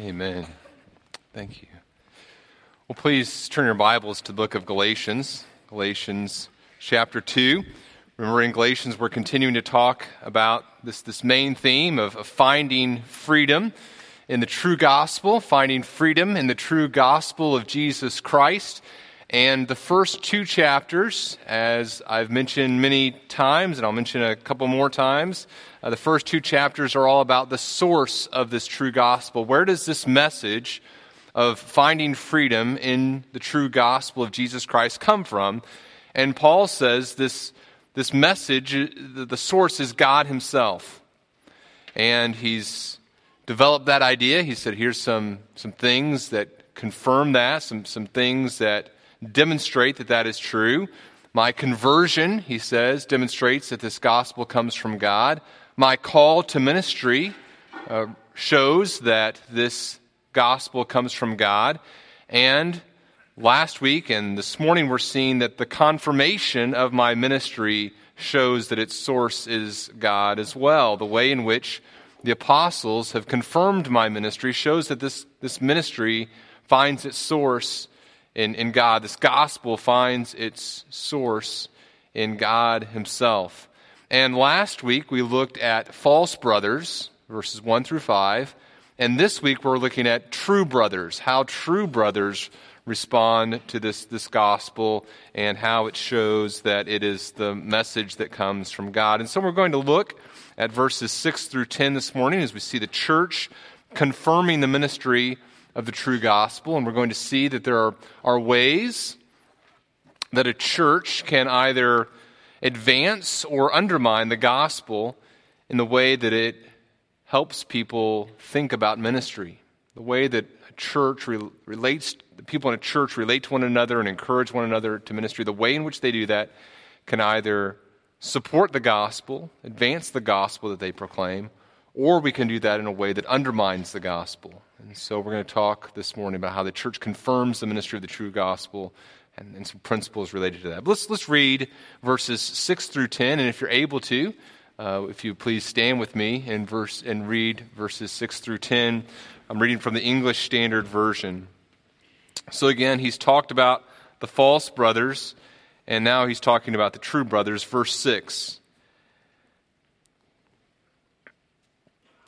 Amen. Thank you. Well, please turn your Bibles to the book of Galatians, Galatians chapter 2. Remember, in Galatians, we're continuing to talk about this, this main theme of, of finding freedom in the true gospel, finding freedom in the true gospel of Jesus Christ. And the first two chapters, as I've mentioned many times, and I'll mention a couple more times, uh, the first two chapters are all about the source of this true gospel. Where does this message of finding freedom in the true gospel of Jesus Christ come from? And Paul says this, this message, the source is God Himself. And he's developed that idea. He said, here's some, some things that confirm that, some, some things that demonstrate that that is true. My conversion, he says, demonstrates that this gospel comes from God. My call to ministry uh, shows that this gospel comes from God. And last week and this morning, we're seeing that the confirmation of my ministry shows that its source is God as well. The way in which the apostles have confirmed my ministry shows that this, this ministry finds its source in, in God. This gospel finds its source in God Himself. And last week we looked at false brothers, verses 1 through 5. And this week we're looking at true brothers, how true brothers respond to this, this gospel and how it shows that it is the message that comes from God. And so we're going to look at verses 6 through 10 this morning as we see the church confirming the ministry of the true gospel, and we're going to see that there are, are ways that a church can either advance or undermine the gospel in the way that it helps people think about ministry, the way that a church re- relates, people in a church relate to one another and encourage one another to ministry, the way in which they do that can either support the gospel, advance the gospel that they proclaim, or we can do that in a way that undermines the gospel. And so we're going to talk this morning about how the church confirms the ministry of the true gospel and, and some principles related to that. But let's, let's read verses 6 through 10, and if you're able to, uh, if you please stand with me and, verse, and read verses 6 through 10. I'm reading from the English Standard Version. So again, he's talked about the false brothers, and now he's talking about the true brothers. Verse 6.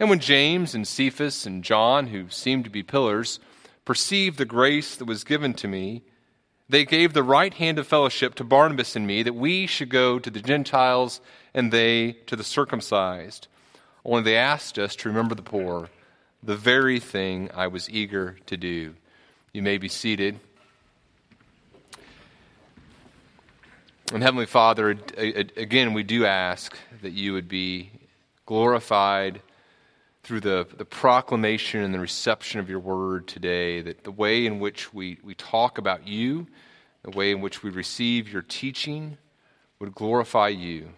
And when James and Cephas and John, who seemed to be pillars, perceived the grace that was given to me, they gave the right hand of fellowship to Barnabas and me that we should go to the Gentiles and they to the circumcised. Only they asked us to remember the poor, the very thing I was eager to do. You may be seated. And Heavenly Father, again, we do ask that you would be glorified through the, the proclamation and the reception of your word today, that the way in which we, we talk about you, the way in which we receive your teaching, would glorify you.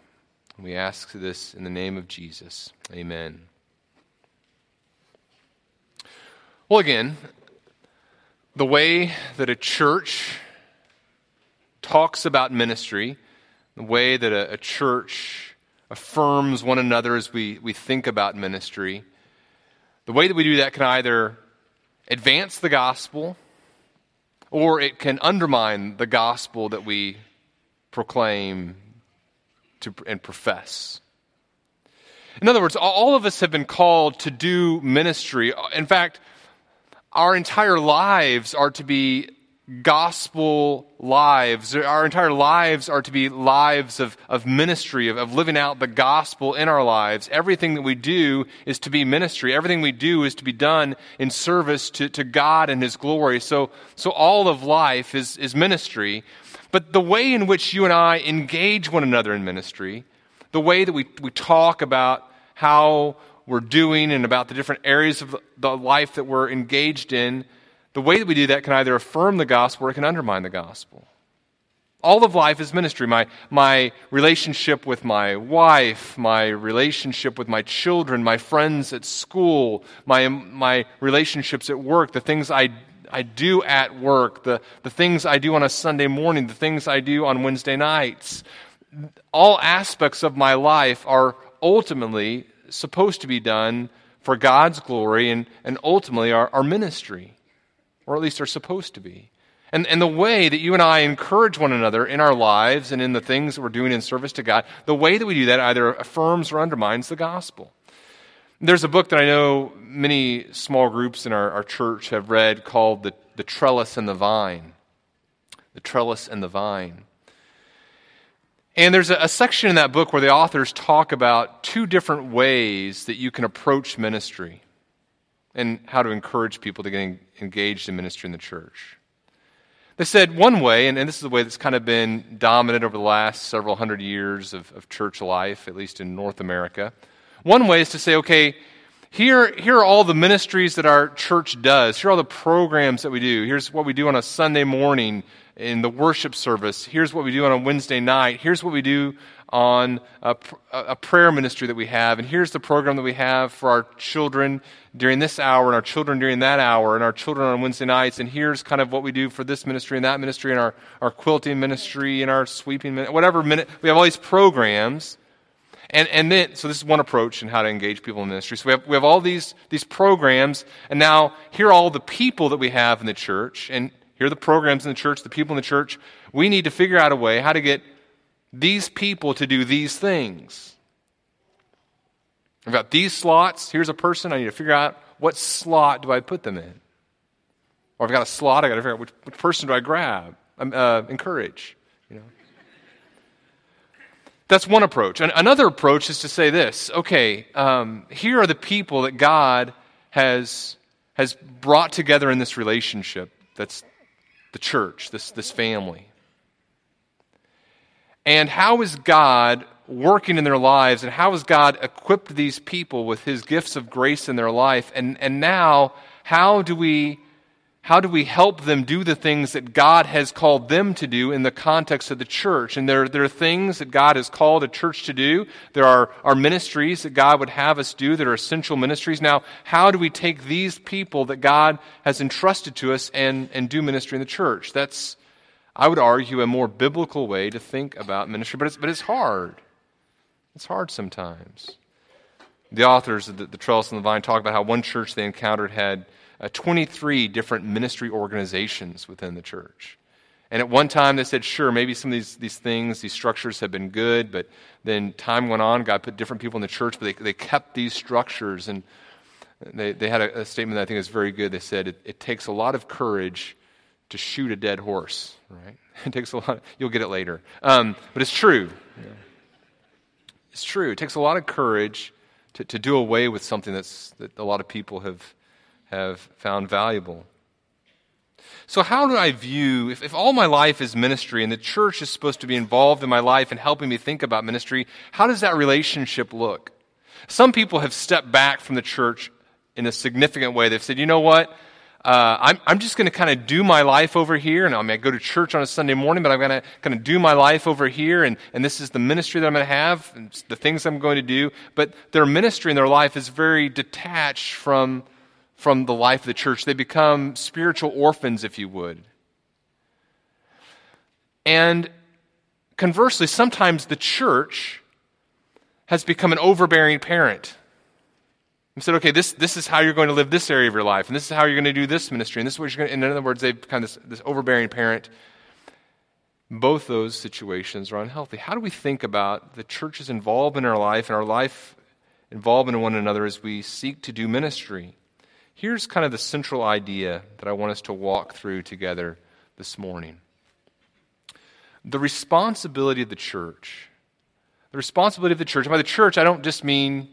And we ask this in the name of Jesus. Amen. Well, again, the way that a church talks about ministry, the way that a, a church affirms one another as we, we think about ministry, the way that we do that can either advance the gospel or it can undermine the gospel that we proclaim to, and profess. In other words, all of us have been called to do ministry. In fact, our entire lives are to be gospel lives. Our entire lives are to be lives of, of ministry, of, of living out the gospel in our lives. Everything that we do is to be ministry. Everything we do is to be done in service to, to God and His glory. So, so all of life is, is ministry. But the way in which you and I engage one another in ministry, the way that we, we talk about how we're doing and about the different areas of the life that we're engaged in, the way that we do that can either affirm the gospel or it can undermine the gospel. All of life is ministry. My, my relationship with my wife, my relationship with my children, my friends at school, my, my relationships at work, the things I, I do at work, the, the things I do on a Sunday morning, the things I do on Wednesday nights. All aspects of my life are ultimately supposed to be done for God's glory and, and ultimately our, our ministry, or at least are supposed to be. And, and the way that you and I encourage one another in our lives and in the things that we're doing in service to God, the way that we do that either affirms or undermines the gospel. There's a book that I know many small groups in our, our church have read called the, the Trellis and the Vine. The Trellis and the Vine. And there's a, a section in that book where the authors talk about two different ways that you can approach ministry and how to encourage people to get engaged in ministry in the church. They said one way, and, this is the way that's kind of been dominant over the last several hundred years of, of church life, at least in North America. One way is to say, okay, here, here are all the ministries that our church does. Here are all the programs that we do. Here's what we do on a Sunday morning in the worship service. Here's what we do on a Wednesday night. Here's what we do on a, a, prayer ministry that we have. And here's the program that we have for our children during this hour, and our children during that hour, and our children on Wednesday nights. And here's kind of what we do for this ministry and that ministry, and our, our quilting ministry, and our sweeping, whatever minute. We have all these programs. And, and then, so this is one approach in how to engage people in ministry. So we have, we have all these, these programs, and now here are all the people that we have in the church. And here are the programs in the church, the people in the church. We need to figure out a way how to get these people to do these things. I've got these slots. Here's a person. I need to figure out what slot do I put them in. Or I've got a slot. I've got to figure out which, which person do I grab, um, uh, encourage. That's one approach. And another approach is to say this: Okay, um, here are the people that God has has brought together in this relationship. That's the church, this, this family. And how is God working in their lives, and how has God equipped these people with his gifts of grace in their life? And, and now, how do we how do we help them do the things that God has called them to do in the context of the church? And there, there are things that God has called a church to do. There are, are ministries that God would have us do that are essential ministries. Now, how do we take these people that God has entrusted to us and, and do ministry in the church? That's, I would argue, a more biblical way to think about ministry, but it's, but it's hard. It's hard sometimes. The authors of the, the Trellis and the Vine talk about how one church they encountered had uh, 23 different ministry organizations within the church. And at one time, they said, sure, maybe some of these, these things, these structures have been good, but then time went on. God put different people in the church, but they, they kept these structures. And they, they had a, a statement that I think is very good. They said, it, it takes a lot of courage to shoot a dead horse, right? It takes a lot, you'll get it later. Um, but it's true. Yeah. It's true. It takes a lot of courage to, to do away with something that's, that a lot of people have have found valuable. So, how do I view, if, if all my life is ministry and the church is supposed to be involved in my life and helping me think about ministry, how does that relationship look? Some people have stepped back from the church in a significant way. They've said, you know what? Uh, I'm, I'm just going to kind of do my life over here, and I mean, I go to church on a Sunday morning, but I'm going to kind of do my life over here, and, and this is the ministry that I'm going to have, and the things I'm going to do. But their ministry in their life is very detached from from the life of the church. They become spiritual orphans, if you would. And conversely, sometimes the church has become an overbearing parent. And said, okay, this, this is how you're going to live this area of your life, and this is how you're going to do this ministry, and this is what you're going to, in other words, they've become this, this overbearing parent. Both those situations are unhealthy. How do we think about the church's involvement in our life and our life involvement in one another as we seek to do ministry? Here's kind of the central idea that I want us to walk through together this morning the responsibility of the church. The responsibility of the church. And by the church, I don't just mean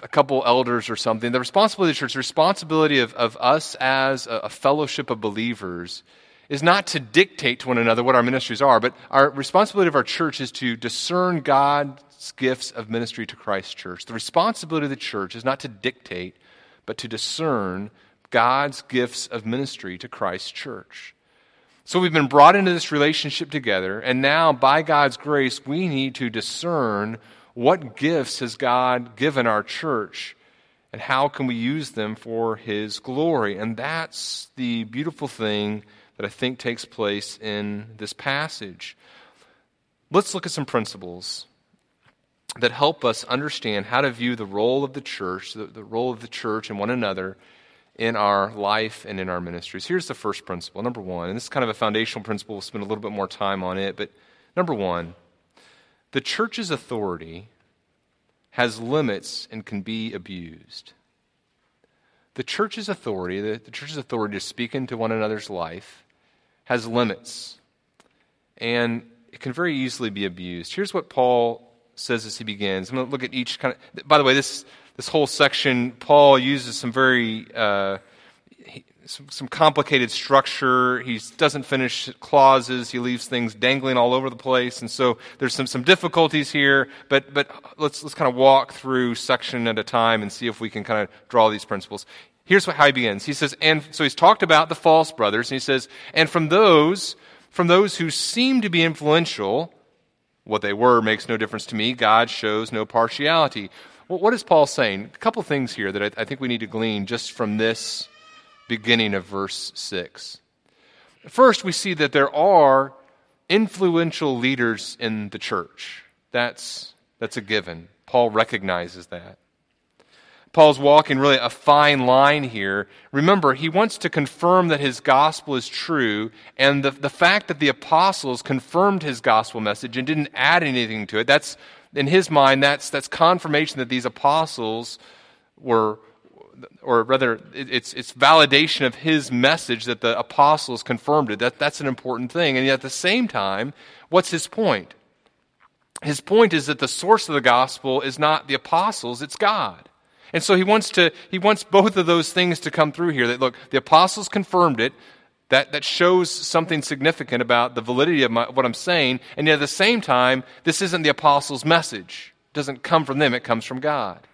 a couple elders or something. The responsibility of the church, the responsibility of, of us as a, a fellowship of believers, is not to dictate to one another what our ministries are, but our responsibility of our church is to discern God's gifts of ministry to Christ's church. The responsibility of the church is not to dictate, but to discern God's gifts of ministry to Christ's church. So we've been brought into this relationship together, and now, by God's grace, we need to discern what gifts has God given our church and how can we use them for His glory. And that's the beautiful thing that I think takes place in this passage. Let's look at some principles that help us understand how to view the role of the church, the, the role of the church and one another in our life and in our ministries. Here's the first principle. Number one, and this is kind of a foundational principle. We'll spend a little bit more time on it. But number one, the church's authority has limits and can be abused. The church's authority, the, the church's authority to speak into one another's life, has limits. And it can very easily be abused. Here's what Paul says as he begins. I'm going to look at each kind of. By the way, this this whole section, Paul uses some very uh, some, some, complicated structure. He doesn't finish clauses. He leaves things dangling all over the place, and so there's some some difficulties here. But but let's let's kind of walk through section at a time and see if we can kind of draw these principles. Here's how he begins. He says, and so he's talked about the false brothers, and he says, and from those from those who seem to be influential, what they were makes no difference to me. God shows no partiality. Well, what is Paul saying? A couple things here that I, I think we need to glean just from this beginning of verse 6. First, we see that there are influential leaders in the church. That's, that's a given. Paul recognizes that. Paul's walking really a fine line here. Remember, he wants to confirm that his gospel is true, and the, the fact that the apostles confirmed his gospel message and didn't add anything to it, that's, in his mind, that's, that's confirmation that these apostles were, or rather, it's, it's validation of his message that the apostles confirmed it. That, that's an important thing. And yet at the same time, what's his point? His point is that the source of the gospel is not the apostles, it's God. And so he wants to he wants both of those things to come through here. That look, the apostles confirmed it. That, that shows something significant about the validity of my, what I'm saying. And yet at the same time, this isn't the apostles' message. It doesn't come from them, it comes from God.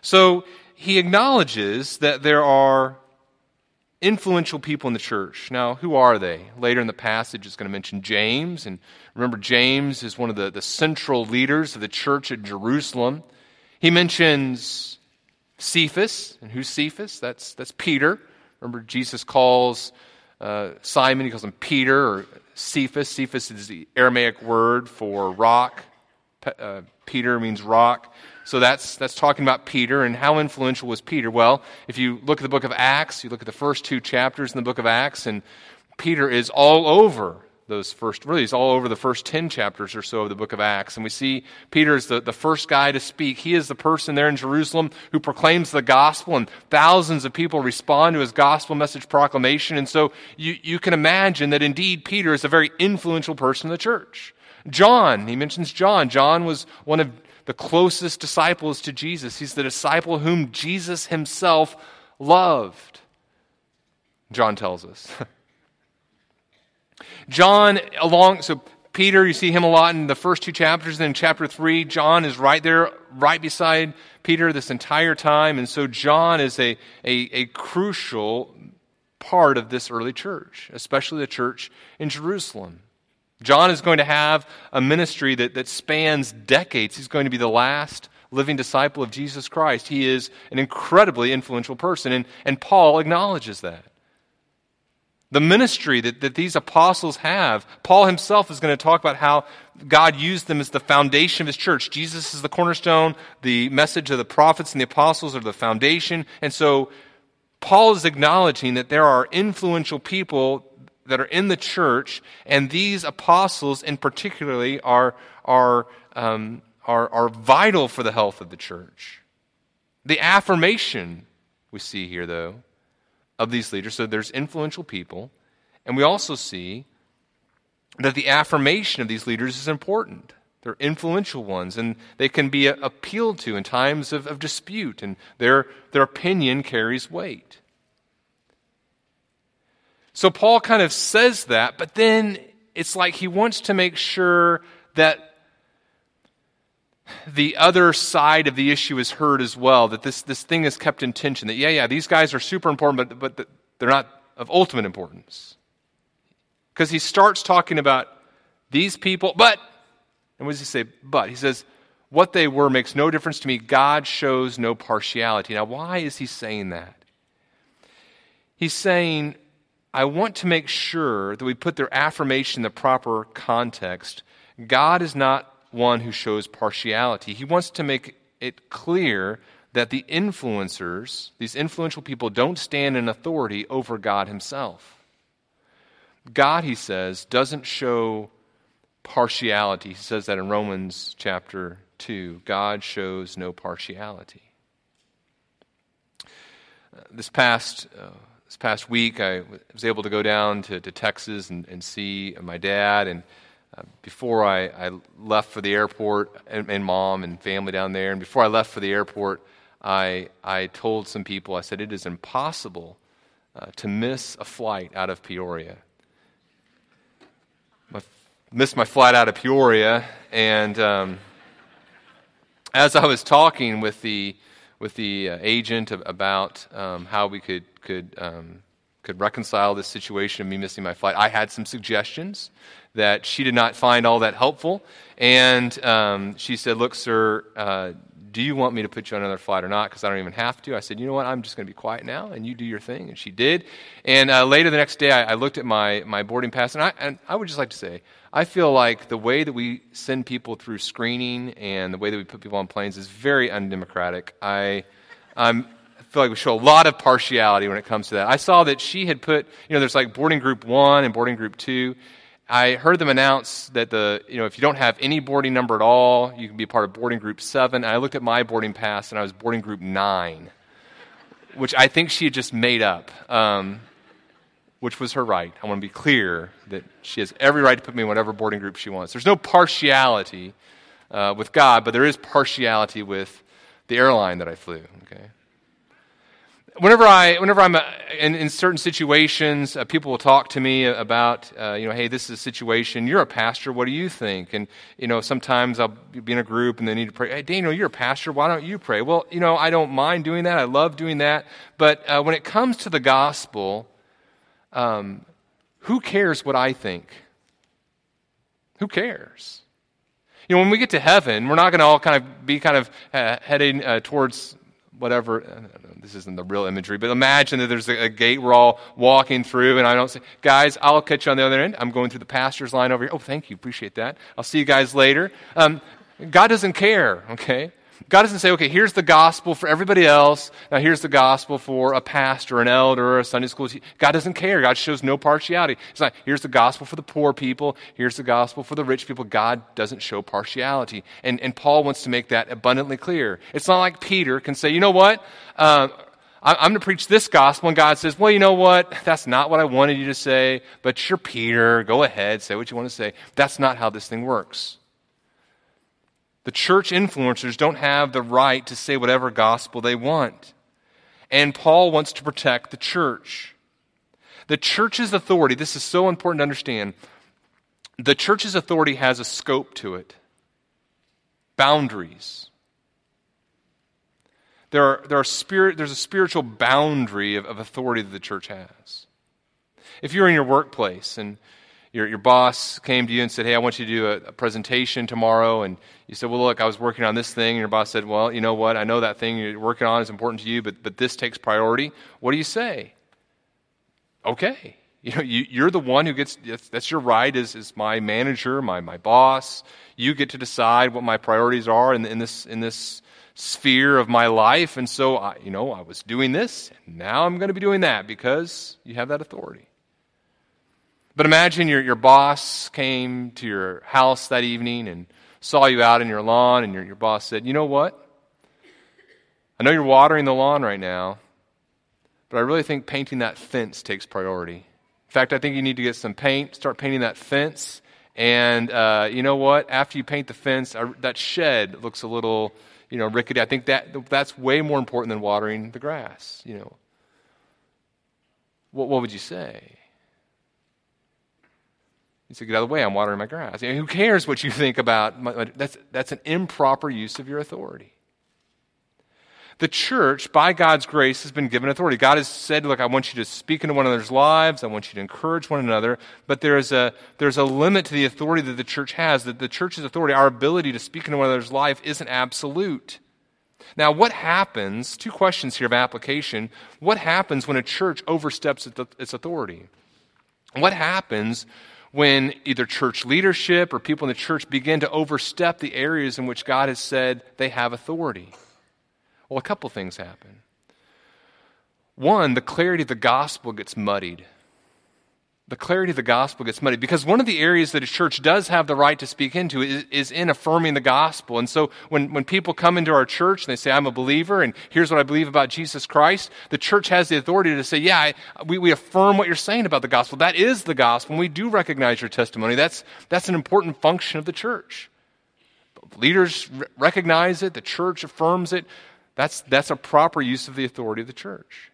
So he acknowledges that there are influential people in the church. Now, who are they? Later in the passage, it's going to mention James. And remember, James is one of the, the central leaders of the church at Jerusalem. He mentions Cephas. And who's Cephas? That's, that's Peter. Remember, Jesus calls uh, Simon, he calls him Peter or Cephas. Cephas is the Aramaic word for rock. Uh, Peter means rock. So that's, that's talking about Peter and how influential was Peter. Well, if you look at the book of Acts, you look at the first two chapters in the book of Acts, and Peter is all over those first, really, he's all over the first 10 chapters or so of the book of Acts. And we see Peter is the, the first guy to speak. He is the person there in Jerusalem who proclaims the gospel, and thousands of people respond to his gospel message proclamation. And so you, you can imagine that indeed Peter is a very influential person in the church. John, he mentions John. John was one of the closest disciples to Jesus. He's the disciple whom Jesus himself loved. John tells us. John, along, so Peter, you see him a lot in the first two chapters. Then in chapter three, John is right there, right beside Peter this entire time. And so John is a, a, a crucial part of this early church, especially the church in Jerusalem. John is going to have a ministry that, that spans decades. He's going to be the last living disciple of Jesus Christ. He is an incredibly influential person, and, and Paul acknowledges that the ministry that, that these apostles have. Paul himself is going to talk about how God used them as the foundation of his church. Jesus is the cornerstone, the message of the prophets and the apostles are the foundation. And so Paul is acknowledging that there are influential people that are in the church, and these apostles in particularly are, are, um, are, are vital for the health of the church. The affirmation we see here, though, of these leaders. So there's influential people. And we also see that the affirmation of these leaders is important. They're influential ones, and they can be appealed to in times of, of dispute, and their, their opinion carries weight. So Paul kind of says that, but then it's like he wants to make sure that the other side of the issue is heard as well, that this, this thing is kept in tension, that, yeah, yeah, these guys are super important, but, but they're not of ultimate importance. Because he starts talking about these people, but, and what does he say? But. He says, what they were makes no difference to me. God shows no partiality. Now, why is he saying that? He's saying, I want to make sure that we put their affirmation in the proper context. God is not one who shows partiality. He wants to make it clear that the influencers, these influential people, don't stand in authority over God Himself. God, he says, doesn't show partiality. He says that in Romans chapter 2. God shows no partiality. This past. Uh, this past week, I was able to go down to, to Texas and, and see my dad. And before I, I, left for the airport, and, and, mom and family down there, and before I left for the airport, I, I told some people, I said, it is impossible uh, to miss a flight out of Peoria. I missed my flight out of Peoria, and um, as I was talking with the with the uh, agent about um, how we could could um, could reconcile this situation of me missing my flight. I had some suggestions that she did not find all that helpful, and um, she said, "Look, sir." Uh, do you want me to put you on another flight or not? Because I don't even have to. I said, you know what? I'm just going to be quiet now, and you do your thing. And she did. And uh, later the next day, I, I, looked at my, my boarding pass, and I, and I would just like to say, I feel like the way that we send people through screening and the way that we put people on planes is very undemocratic. I, I'm feel like we show a lot of partiality when it comes to that. I saw that she had put, you know, there's like boarding group one and boarding group two. I heard them announce that the, you know, if you don't have any boarding number at all, you can be part of boarding group seven. And I looked at my boarding pass and I was boarding group nine, which I think she had just made up, um, which was her right. I want to be clear that she has every right to put me in whatever boarding group she wants. There's no partiality uh, with God, but there is partiality with the airline that I flew. Okay whenever I, whenever I'm uh, in, in certain situations, uh, people will talk to me about, uh, you know, hey, this is a situation. You're a pastor. What do you think? And you know, sometimes I'll be in a group and they need to pray. Hey, Daniel, you're a pastor. Why don't you pray? Well, you know, I don't mind doing that. I love doing that. But uh, when it comes to the gospel, um, who cares what I think? Who cares? You know, when we get to heaven, we're not going to all kind of be kind of uh, heading uh, towards whatever this isn't the real imagery, but imagine that there's a, a, gate we're all walking through, and I don't say, guys, I'll catch you on the other end. I'm going through the pastor's line over here. Oh, thank you. Appreciate that. I'll see you guys later. Um, God doesn't care, okay? God doesn't say, okay, here's the gospel for everybody else. Now here's the gospel for a pastor, an elder, a Sunday school teacher. God doesn't care. God shows no partiality. It's not, here's the gospel for the poor people. Here's the gospel for the rich people. God doesn't show partiality. And, and Paul wants to make that abundantly clear. It's not like Peter can say, you know what? Uh, I'm going to preach this gospel, and God says, Well, you know what? That's not what I wanted you to say, but you're Peter. Go ahead, say what you want to say. That's not how this thing works. The church influencers don't have the right to say whatever gospel they want. And Paul wants to protect the church. The church's authority, this is so important to understand. The church's authority has a scope to it, boundaries. There are, there are spirit, there's a spiritual boundary of, of authority that the church has. If you're in your workplace and your, your boss came to you and said, Hey, I want you to do a, a, presentation tomorrow. And you said, Well, look, I was working on this thing. And your boss said, Well, you know what? I know that thing you're working on is important to you, but, but this takes priority. What do you say? Okay. You know, you, are the one who gets, that's your right as, as my manager, my, my boss. You get to decide what my priorities are in, in, this, in this sphere of my life. And so, I, you know, I was doing this, and now I'm going to be doing that because you have that authority. But imagine your, your boss came to your house that evening and saw you out in your lawn, and your, your boss said, You know what? I know you're watering the lawn right now, but I really think painting that fence takes priority. In fact, I think you need to get some paint, start painting that fence. And uh, you know what? After you paint the fence, that shed looks a little, you know, rickety. I think that that's way more important than watering the grass. You know, what, what would you say? He said, Get out of the way, I'm watering my grass. You know, who cares what you think about? My, that's, that's an improper use of your authority. The church, by God's grace, has been given authority. God has said, Look, I want you to speak into one another's lives. I want you to encourage one another. But there's a, there's a limit to the authority that the church has. That the church's authority, our ability to speak into one another's life, isn't absolute. Now, what happens? Two questions here of application. What happens when a church oversteps its authority? What happens when either church leadership or people in the church begin to overstep the areas in which God has said they have authority? Well, a couple things happen. One, the clarity of the gospel gets muddied. The clarity of the gospel gets muddy because one of the areas that a church does have the right to speak into is, is, in affirming the gospel. And so when, when people come into our church and they say, I'm a believer and here's what I believe about Jesus Christ, the church has the authority to say, Yeah, I, we, we affirm what you're saying about the gospel. That is the gospel, and we do recognize your testimony. That's, that's an important function of the church. Leaders recognize it, the church affirms it. That's, that's a proper use of the authority of the church.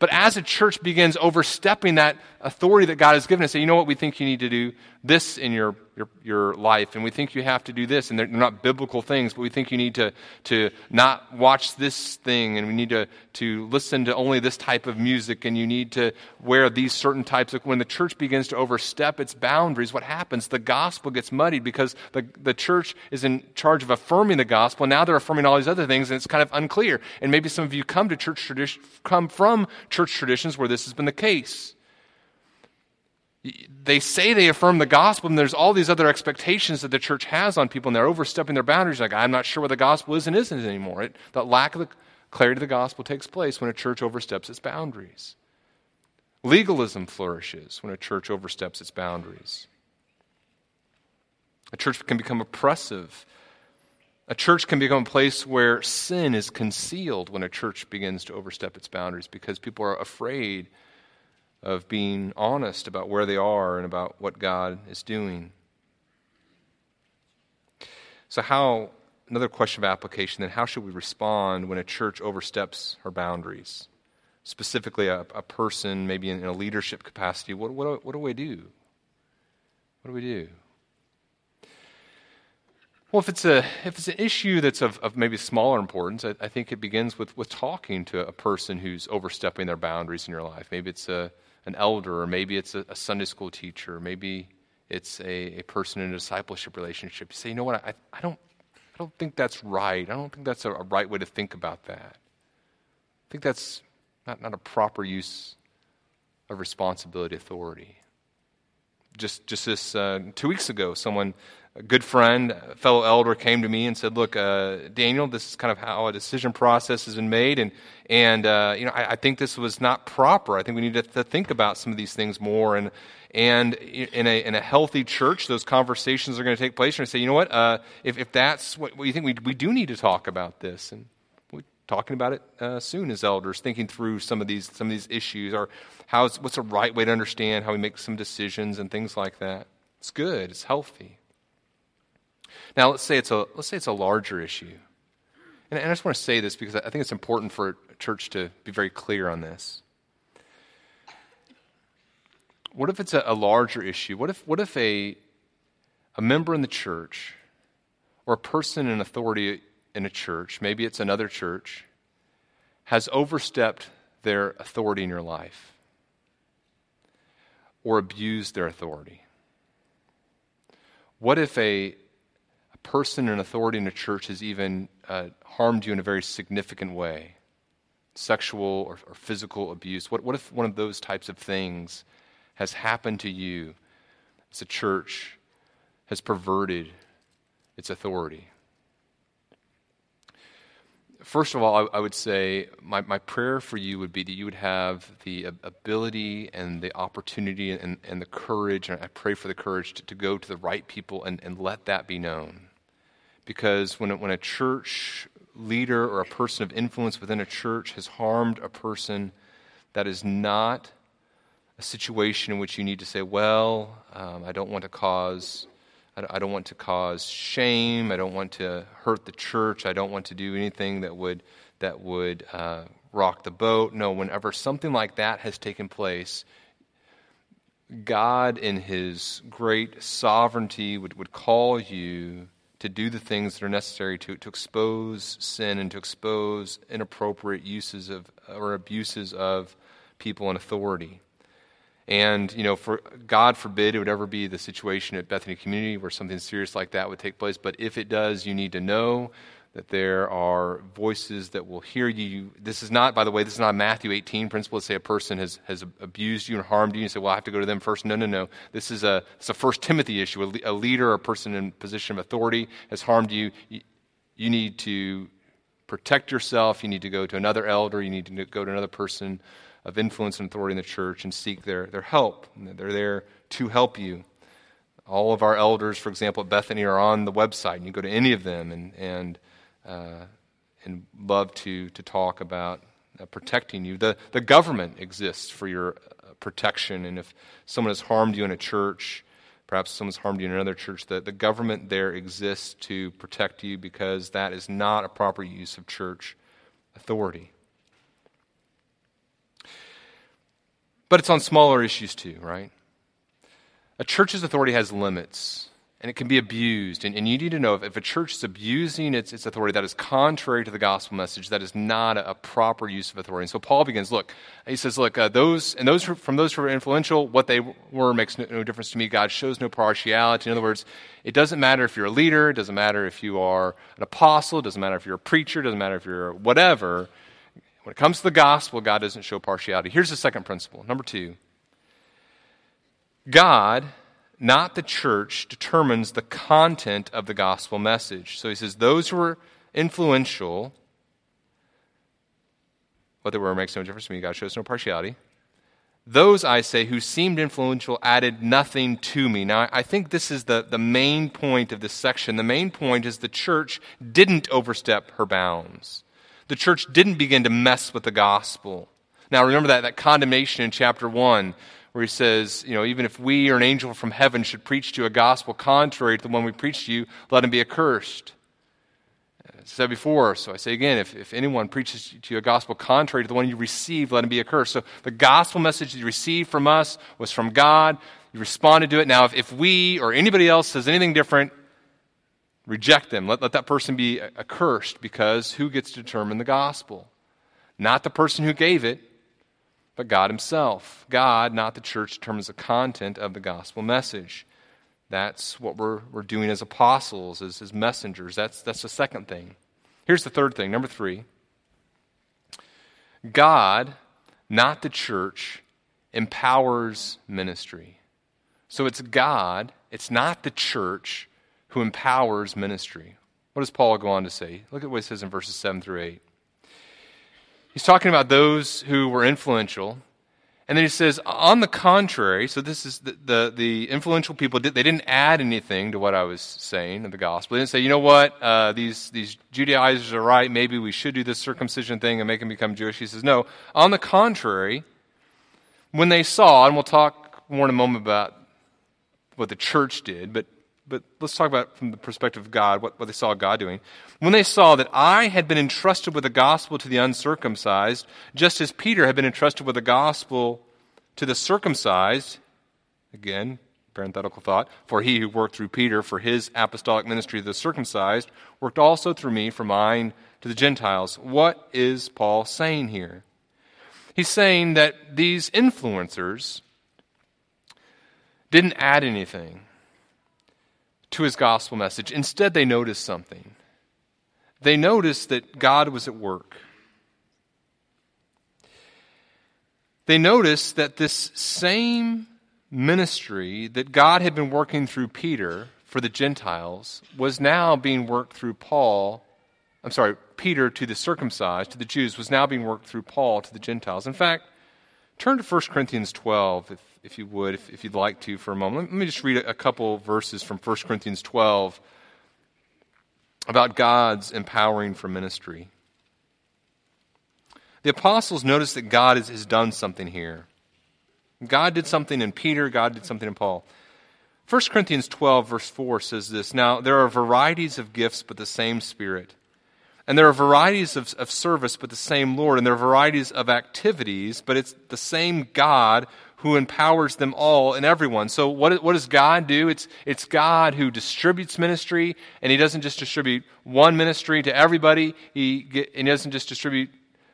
But as a church begins overstepping that authority that God has given us, say, you know what, we think you need to do? This in your, your, your life, and we think you have to do this, and they're not biblical things, but we think you need to, to not watch this thing, and we need to, to listen to only this type of music, and you need to wear these certain types of. When the church begins to overstep its boundaries, what happens? The gospel gets muddied because the, the church is in charge of affirming the gospel, and now they're affirming all these other things, and it's kind of unclear. And maybe some of you come to church tradition, come from church traditions where this has been the case. They say they affirm the gospel, and there's all these other expectations that the church has on people, and they're overstepping their boundaries. Like, I'm not sure what the gospel is and isn't anymore. It, that lack of the clarity of the gospel takes place when a church oversteps its boundaries. Legalism flourishes when a church oversteps its boundaries. A church can become oppressive. A church can become a place where sin is concealed when a church begins to overstep its boundaries because people are afraid of being honest about where they are and about what God is doing. So, how, another question of application then, how should we respond when a church oversteps her boundaries? Specifically, a, a person, maybe in, in, a leadership capacity, what, what, what do we do? What do we do? Well, if it's, a, if it's an issue that's of, of maybe smaller importance, I, I, think it begins with, with talking to a person who's overstepping their boundaries in your life. Maybe it's a, an elder, or maybe it's a, a Sunday school teacher, or maybe it's a, a person in a discipleship relationship. You say, you know what, I, I, don't, I don't think that's right. I don't think that's a, a right way to think about that. I think that's not, not a proper use of responsibility authority. Just, just this uh, two weeks ago, someone a good friend, a fellow elder, came to me and said, "Look, uh, Daniel, this is kind of how a decision process has been made, and and uh, you know, I, I, think this was not proper. I think we need to, to, think about some of these things more, and and in a in a healthy church, those conversations are going to take place. And I say, you know what, uh, if if that's what, what, you think, we we do need to talk about this, and we're talking about it uh, soon as elders, thinking through some of these some of these issues, or how's what's the right way to understand how we make some decisions and things like that. It's good. It's healthy. Now, let's say it's a, let's say it's a larger issue. And, I just want to say this because I think it's important for a church to be very clear on this. What if it's a, a larger issue? What if, what if a, a member in the church or a person in authority in a church, maybe it's another church, has overstepped their authority in your life or abused their authority? What if a, person in authority in a church has even uh, harmed you in a very significant way. Sexual or, or, physical abuse. What, what if one of those types of things has happened to you as a church has perverted its authority? First of all i, I would say my, my prayer for you would be that you would have the ability and the opportunity and, and the courage and i pray for the courage to, to go to the right people and, and let that be known because when, when a church leader or a person of influence within a church has harmed a person, that is not a situation in which you need to say, well, um, I don't want to cause. I don't want to cause shame. I don't want to hurt the church. I don't want to do anything that would that would uh, rock the boat. No, whenever something like that has taken place, God, in His great sovereignty, would, would call you to do the things that are necessary to, to expose sin and to expose inappropriate uses of or abuses of people in authority. And, you know, for God forbid it would ever be the situation at Bethany Community where something serious like that would take place. But if it does, you need to know that there are voices that will hear you. This is not, by the way, this is not a Matthew 18 principle. Let's say a person has, has abused you and harmed you, and you say, well, I have to go to them first. No, no, no. This is a, it's a First Timothy issue. A, a leader, a person in position of authority has harmed you. you. You need to protect yourself. You need to go to another elder. You need to go to another person of influence and authority in the church and seek their, their help. They're there to help you. All of our elders, for example, at Bethany are on the website. And you go to any of them and, and uh, and love to, to talk about uh, protecting you. The, the government exists for your uh, protection, and if someone has harmed you in a church, perhaps someone's harmed you in another church, the, the government there exists to protect you because that is not a proper use of church authority. But it's on smaller issues too, right? A church's authority has limits and it can be abused. And, and you need to know if, if, a church is abusing its, its authority, that is contrary to the gospel message. That is not a, a proper use of authority. And so Paul begins. Look, he says, look, uh, those and those from those who are influential, what they were makes no, no, difference to me. God shows no partiality. In other words, it doesn't matter if you're a leader. It doesn't matter if you are an apostle. It doesn't matter if you're a preacher. It doesn't matter if you're whatever. When it comes to the gospel, God doesn't show partiality. Here's the second principle. Number two. God not the church, determines the content of the gospel message. So he says, those who are influential, whether were makes no difference to me. God shows no partiality. Those, I say, who seemed influential added nothing to me. Now, I think this is the, the main point of this section. The main point is the church didn't overstep her bounds. The church didn't begin to mess with the gospel. Now, remember that, that condemnation in chapter 1 where he says, you know, even if we or an angel from heaven should preach to you a gospel contrary to the one we preach to you, let him be accursed. I said before, so I say again, if, if anyone preaches to you a gospel contrary to the one you received, let him be accursed. So the gospel message you received from us was from God. You responded to it. Now, if, if we or anybody else says anything different, reject them. Let, let that person be accursed because who gets to determine the gospel? Not the person who gave it, but God Himself. God, not the church, determines the content of the gospel message. That's what we're, we're doing as apostles, as, as messengers. That's, that's the second thing. Here's the third thing. Number three God, not the church, empowers ministry. So it's God, it's not the church, who empowers ministry. What does Paul go on to say? Look at what he says in verses 7 through 8. He's talking about those who were influential. And then he says, on the contrary, so this is the, the, the influential people, they didn't add anything to what I was saying in the gospel. They didn't say, you know what, uh, these, these Judaizers are right, maybe we should do this circumcision thing and make them become Jewish. He says, no, on the contrary, when they saw, and we'll talk more in a moment about what the church did, but but let's talk about from the perspective of God, what, what they saw God doing. When they saw that I had been entrusted with the gospel to the uncircumcised, just as Peter had been entrusted with the gospel to the circumcised, again, parenthetical thought, for he who worked through Peter for his apostolic ministry to the circumcised worked also through me for mine to the Gentiles. What is Paul saying here? He's saying that these influencers didn't add anything to his gospel message. Instead, they noticed something. They noticed that God was at work. They noticed that this same ministry that God had been working through Peter for the Gentiles was now being worked through Paul. I'm sorry, Peter to the circumcised, to the Jews, was now being worked through Paul to the Gentiles. In fact, turn to 1 Corinthians 12, if if you would, if, if you'd like to, for a moment. Let me just read a, couple verses from 1 Corinthians 12 about God's empowering for ministry. The apostles notice that God has, has done something here. God did something in Peter, God did something in Paul. 1 Corinthians 12, verse 4 says this Now, there are varieties of gifts, but the same Spirit. And there are varieties of, of service, but the same Lord. And there are varieties of activities, but it's the same God who empowers them all and everyone. So, what, what does God do? It's, it's God who distributes ministry, and He doesn't just distribute one ministry to everybody, He, get, he doesn't just distribute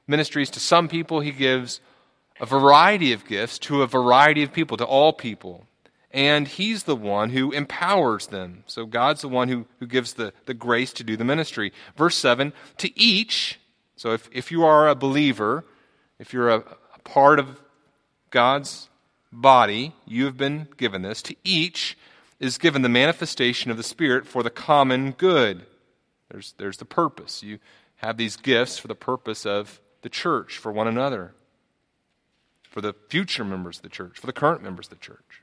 ministries to some people, He gives a variety of gifts to a variety of people, to all people. And He's the one who empowers them. So, God's the one who, who gives the, the grace to do the ministry. Verse 7 To each, so if, if you are a believer, if you're a, a part of God's body, you have been given this. To each is given the manifestation of the Spirit for the common good. There's, there's the purpose. You have these gifts for the purpose of the church, for one another, for the future members of the church, for the current members of the church.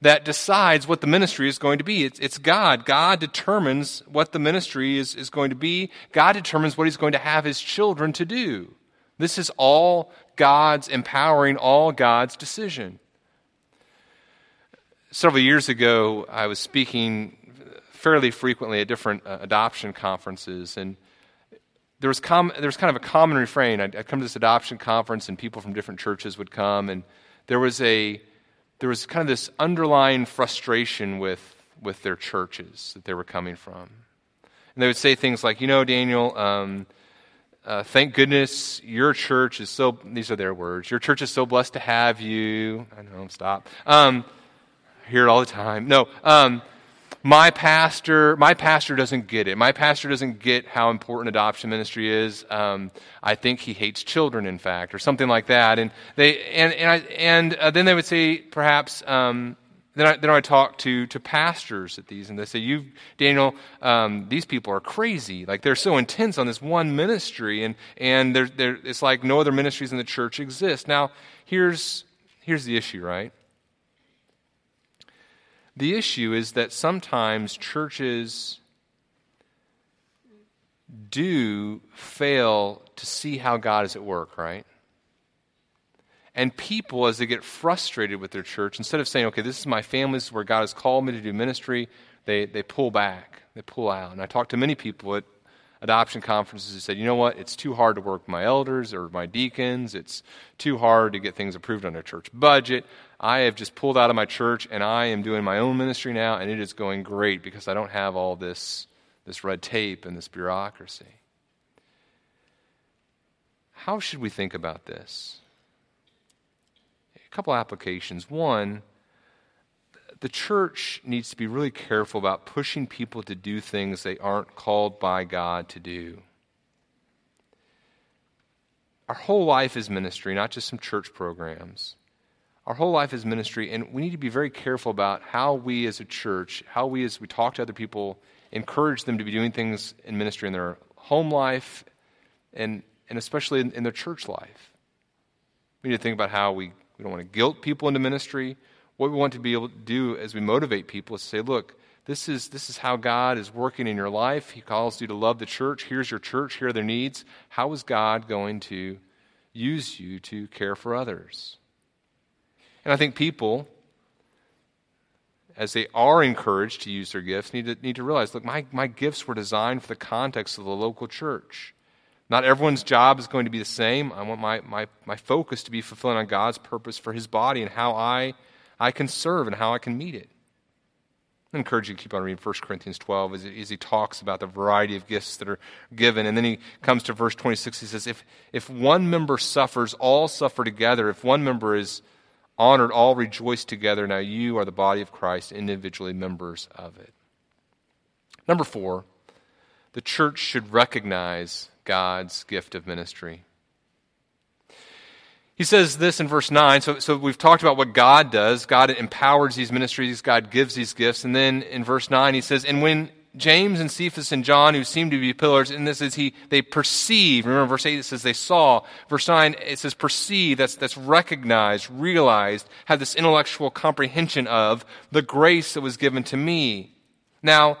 that decides what the ministry is going to be. It's, it's, God. God determines what the ministry is, is going to be. God determines what He's going to have His children to do. This is all God's empowering, all God's decision. Several years ago, I was speaking fairly frequently at different uh, adoption conferences, and there was, com- there was kind of a common refrain. I'd, I'd come to this adoption conference, and people from different churches would come, and there was a there was kind of this underlying frustration with, with their churches that they were coming from. And they would say things like, you know, Daniel, um, uh, thank goodness your church is so, these are their words, your church is so blessed to have you. I know, stop. Um, I hear it all the time. No, um, my pastor, my pastor doesn't get it. My pastor doesn't get how important adoption ministry is. Um, I think he hates children, in fact, or something like that. And they and and, I, and uh, then they would say perhaps. Um, then I, then I talk to, to pastors at these, and they say, "You, Daniel, um, these people are crazy. Like they're so intense on this one ministry, and and they're, they're, it's like no other ministries in the church exist." Now, here's here's the issue, right? The issue is that sometimes churches do fail to see how God is at work, right? And people, as they get frustrated with their church, instead of saying, okay, this is my family, this is where God has called me to do ministry, they, they pull back, they pull out. And I talked to many people at adoption conferences who said, you know what, it's too hard to work with my elders or my deacons, it's too hard to get things approved on their church budget. I have just pulled out of my church and I am doing my own ministry now, and it is going great because I don't have all this, this red tape and this bureaucracy. How should we think about this? A couple applications. One, the church needs to be really careful about pushing people to do things they aren't called by God to do. Our whole life is ministry, not just some church programs. Our whole life is ministry, and we need to be very careful about how we as a church, how we as we talk to other people, encourage them to be doing things in ministry in their home life and, and especially in, in their church life. We need to think about how we, we don't want to guilt people into ministry. What we want to be able to do as we motivate people is say, look, this is, this is how God is working in your life. He calls you to love the church. Here's your church. Here are their needs. How is God going to use you to care for others? And I think people, as they are encouraged to use their gifts, need to, need to realize look, my, my gifts were designed for the context of the local church. Not everyone's job is going to be the same. I want my, my, my focus to be fulfilling on God's purpose for his body and how I, I can serve and how I can meet it. I encourage you to keep on reading 1 Corinthians 12 as, as, he talks about the variety of gifts that are given. And then he comes to verse 26. He says, if, if one member suffers, all suffer together. If one member is honored, all rejoice together. Now you are the body of Christ, individually members of it. Number four, the church should recognize God's gift of ministry. He says this in verse 9. So, so we've talked about what God does. God empowers these ministries, God gives these gifts. And then in verse 9, he says, And when James and Cephas and John, who seem to be pillars, and this is he, they perceive. Remember, verse 8 it says they saw. Verse 9 it says perceive, that's, that's recognized, realized, had this intellectual comprehension of the grace that was given to me. Now,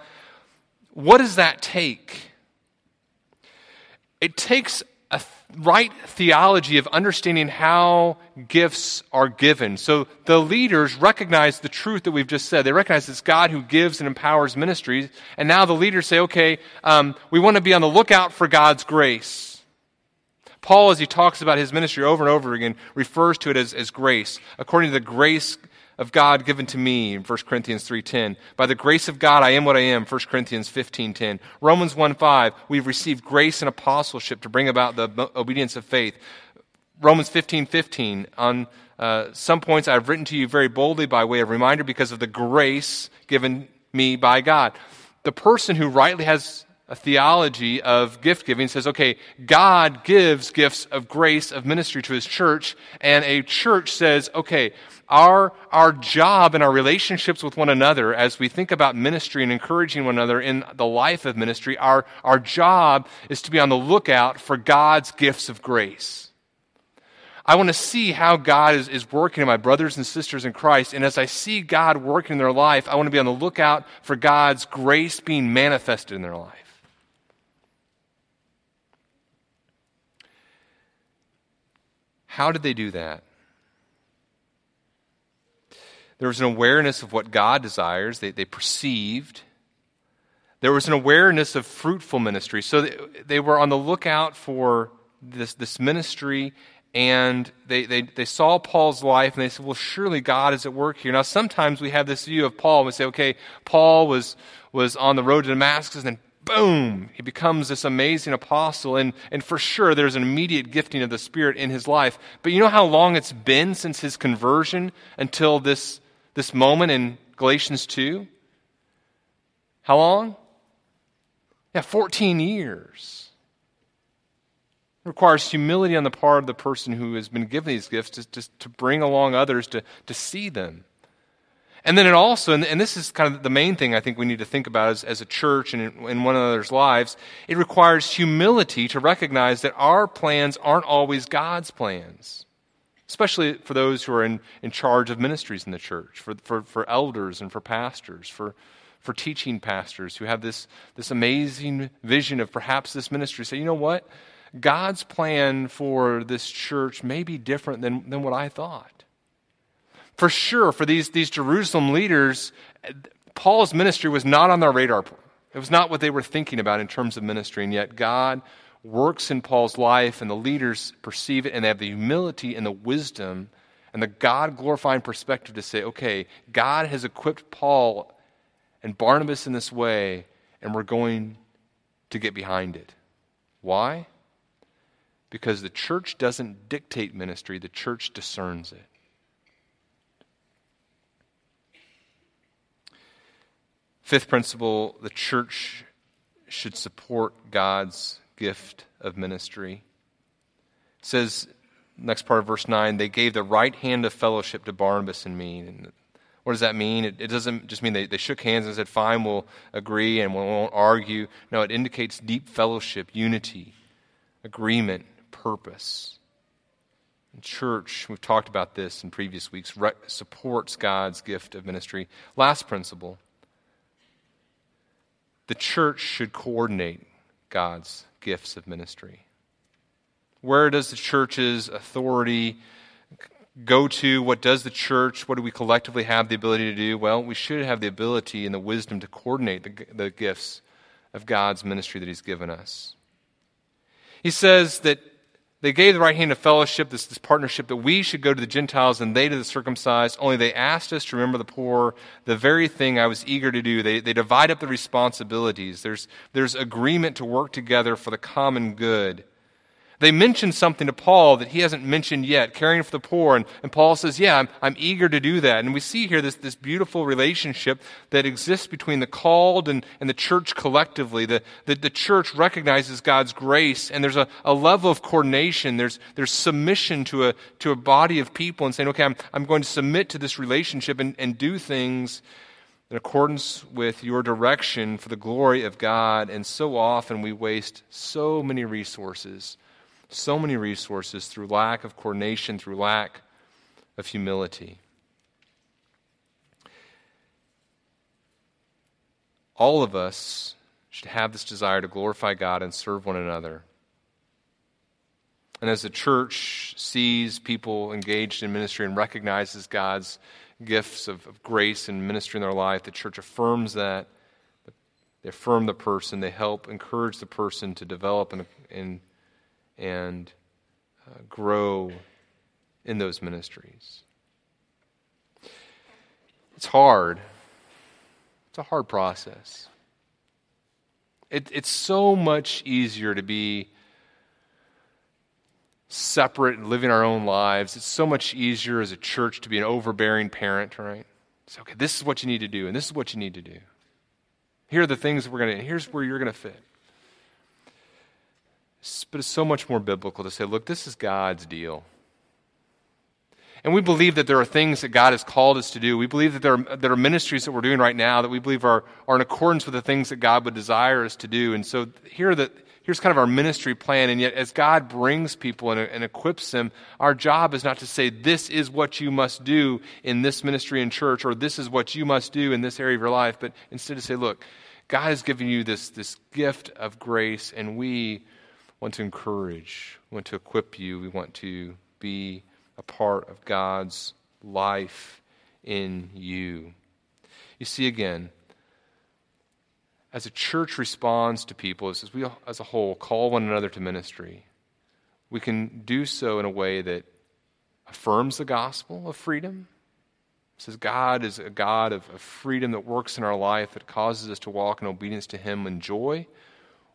what does that take? It takes a right theology of understanding how gifts are given. So the leaders recognize the truth that we've just said. They recognize it's God who gives and empowers ministries. And now the leaders say, okay, um, we want to be on the lookout for God's grace. Paul, as he talks about his ministry over and over again, refers to it as, as grace. According to the grace of God given to me in 1 Corinthians 3:10. By the grace of God I am what I am, 1 Corinthians 15:10. Romans 1:5, we've received grace and apostleship to bring about the obedience of faith. Romans 15:15, on uh, some points I've written to you very boldly by way of reminder because of the grace given me by God. The person who rightly has a theology of gift giving says, okay, God gives gifts of grace, of ministry to his church, and a church says, okay, our, our job and our relationships with one another as we think about ministry and encouraging one another in the life of ministry, our, our job is to be on the lookout for God's gifts of grace. I want to see how God is, is working in my brothers and sisters in Christ. And as I see God working in their life, I want to be on the lookout for God's grace being manifested in their life. How did they do that? There was an awareness of what God desires, they, they perceived. There was an awareness of fruitful ministry. So they, they were on the lookout for this, this ministry, and they, they, they saw Paul's life, and they said, Well, surely God is at work here. Now, sometimes we have this view of Paul, and we say, Okay, Paul was, was on the road to Damascus, and then boom, he becomes this amazing apostle. And, and for sure, there's an immediate gifting of the Spirit in his life. But you know how long it's been since his conversion until this this moment in Galatians 2? How long? Yeah, 14 years. It requires humility on the part of the person who has been given these gifts to, to, to bring along others to, to see them. And then it also, and, this is kind of the main thing I think we need to think about as, as a church and in one another's lives, it requires humility to recognize that our plans aren't always God's plans especially for those who are in, in charge of ministries in the church, for, for, for elders and for pastors, for, for teaching pastors who have this, this amazing vision of perhaps this ministry. Say, you know what? God's plan for this church may be different than, than what I thought. For sure, for these, these Jerusalem leaders, Paul's ministry was not on their radar. It was not what they were thinking about in terms of ministry, and yet God works in Paul's life, and the leaders perceive it, and they have the humility and the wisdom and the God glorifying perspective to say, okay, God has equipped Paul and Barnabas in this way, and we're going to get behind it. Why? Because the church doesn't dictate ministry, the church discerns it. Fifth principle the church should support God's gift of ministry. It says, next part of verse 9, they gave the right hand of fellowship to Barnabas and me. And what does that mean? It, it doesn't just mean they, they shook hands and said, fine, we'll agree and we won't argue. No, it indicates deep fellowship, unity, agreement, purpose. Church, we've talked about this in previous weeks, re- supports God's gift of ministry. Last principle the church should coordinate God's gifts of ministry? Where does the church's authority go to? What does the church, what do we collectively have the ability to do? Well, we should have the ability and the wisdom to coordinate the, the gifts of God's ministry that He's given us. He says that they gave the right hand of fellowship, this, this partnership, that we should go to the Gentiles and they to the circumcised. Only they asked us to remember the poor, the very thing I was eager to do. They, they divide up the responsibilities. There's, there's agreement to work together for the common good. They mention something to Paul that he hasn't mentioned yet, caring for the poor. And, and Paul says, Yeah, I'm, I'm eager to do that. And we see here this, this beautiful relationship that exists between the called and, and the church collectively. The, the, the church recognizes God's grace, and there's a, a level of coordination. There's, there's submission to a, to a body of people and saying, Okay, I'm, I'm going to submit to this relationship and, and do things in accordance with your direction for the glory of God. And so often we waste so many resources, so many resources through lack of coordination, through lack of humility. All of us should have this desire to glorify God and serve one another. And as the church sees people engaged in ministry and recognizes God's gifts of, of grace and ministry in their life, the church affirms that. They affirm the person. They help encourage the person to develop and, and, and uh, grow in those ministries. It's hard. It's a hard process. It, it's so much easier to be separate and living our own lives. It's so much easier as a church to be an overbearing parent, right? Say, okay, this is what you need to do, and this is what you need to do. Here are the things we're going to, here's where you're going to fit. But it's so much more biblical to say, look, this is God's deal. And we believe that there are things that God has called us to do. We believe that there are, there are ministries that we're doing right now that we believe are, are in accordance with the things that God would desire us to do. And so here the, here's kind of our ministry plan. And yet, as God brings people and, and, equips them, our job is not to say, this is what you must do in this ministry and church, or this is what you must do in this area of your life, but instead to say, look, God has given you this, this gift of grace, and we want to encourage, we want to equip you, we want to be a part of God's life in you. You see, again, as a church responds to people, as we as a whole call one another to ministry, we can do so in a way that affirms the gospel of freedom. It says God is a God of, of freedom that works in our life, that causes us to walk in obedience to Him in joy,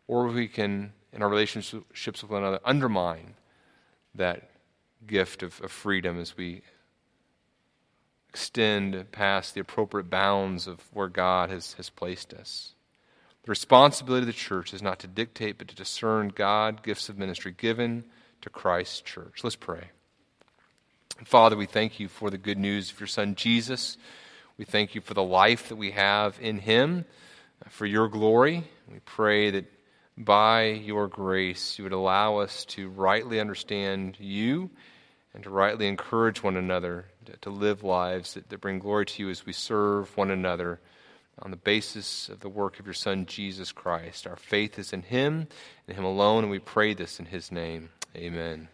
or we can, in our relationships with one another, undermine that gift of, of freedom as we extend past the appropriate bounds of where God has, has placed us. The responsibility of the church is not to dictate, but to discern God, gifts of ministry given to Christ's church. Let's pray. Father, we thank you for the good news of your Son Jesus. We thank you for the life that we have in him, for your glory. We pray that by your grace you would allow us to rightly understand you and to rightly encourage one another to, live lives that, that bring glory to you as we serve one another on the basis of the work of your Son, Jesus Christ. Our faith is in Him and Him alone, and we pray this in His name. Amen.